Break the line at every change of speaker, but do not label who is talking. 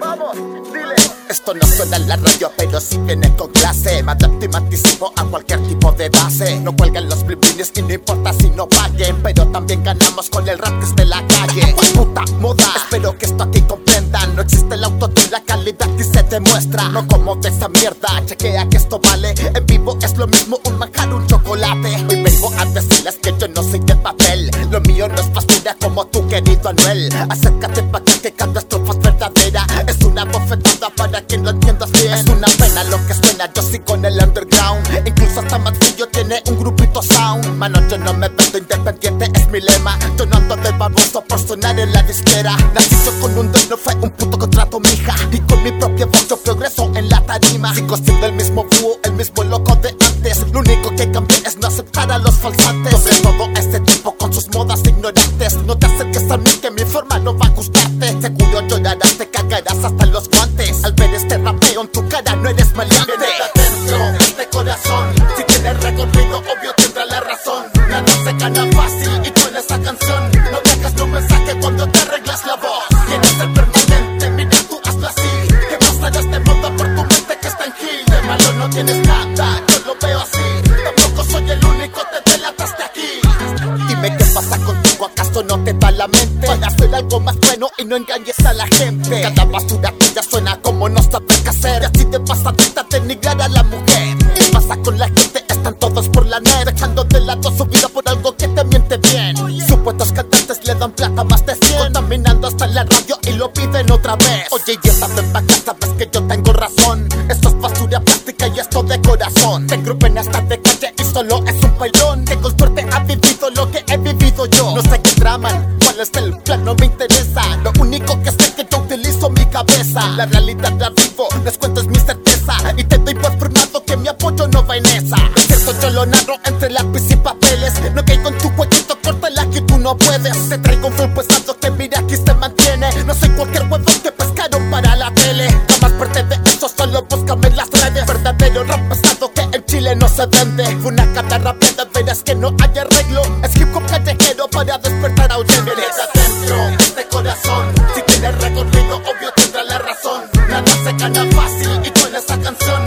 Vamos, dile.
Esto no suena en la radio, pero sí viene con clase. Me adapto a cualquier tipo de base. No cuelgan los bliblines y no importa si no paguen. Pero también ganamos con el rap que es de la calle. Puta moda, espero que esto aquí comprendan. No existe el auto la calidad y se demuestra. No como de esa mierda, chequea que esto vale. En vivo es lo mismo un manjar, un chocolate. Decirles que yo no soy de papel. Lo mío no es basura como tu querido Anuel. Acércate pa' que cada estrofa es verdadera. Es una bofetada para quien lo entienda bien. Es una pena lo que suena, yo sí con el underground. Incluso hasta yo tiene un grupito sound. Mano, yo no me vendo independiente, es mi lema. Yo no ando de baboso por sonar en la disquera. Nací yo con un don, no fue un puto contrato, mija. Y mi propia voz yo progreso en la tarima. Sigo siendo el mismo búho, el mismo loco de antes. Lo único que cambié es no aceptar a los falsantes. Sobre todo este tipo con sus modas ignorantes. No te acerques a mí que mi forma no va a gustarte. Seguro llorarás, te cagarás hasta los guantes. Al ver este rapeo en tu cara no eres maleante. dentro este corazón. Si tienes recorrido, obvio tendrá la razón. Nada se gana fácil no tienes nada, yo lo veo así. Tampoco soy el único, te delataste aquí. Dime qué pasa contigo, acaso no te da la mente para hacer algo más bueno y no engañes a la gente. Cada basura tuya suena como no sabes qué hacer. Y así te pasa de denigrar a la mujer. ¿Qué pasa con la gente? Están todos por la net, dejando de lado su vida por algo que te miente bien. Supuestos cantantes le dan plata más de 100, contaminando hasta la radio y lo piden otra vez. Oye, y esta ven pa' acá, sabes que yo tengo razón. Esto corazón. Te engrupen hasta de calle y solo es un pailón. Que con suerte ha vivido lo que he vivido yo. No sé qué traman, cuál es el plan, no me interesa. Lo único que sé es que yo utilizo mi cabeza. La realidad la vivo, les cuento es mi certeza. Y te doy por firmado que mi apoyo no va en esa. Es cierto, yo lo narro entre lápiz y papeles. No caigo en tu jueguito, córtala que tú no puedes. Te traigo un full pesado que mira aquí se mantiene. No soy cualquier huevón que vende. Fue una cata rápida, verás que no hay arreglo. Es hip hop callejero para despertar a oyentes. dentro este corazón. Si tienes recorrido, obvio tendrá la razón. Nada se gana fácil y en esa canción.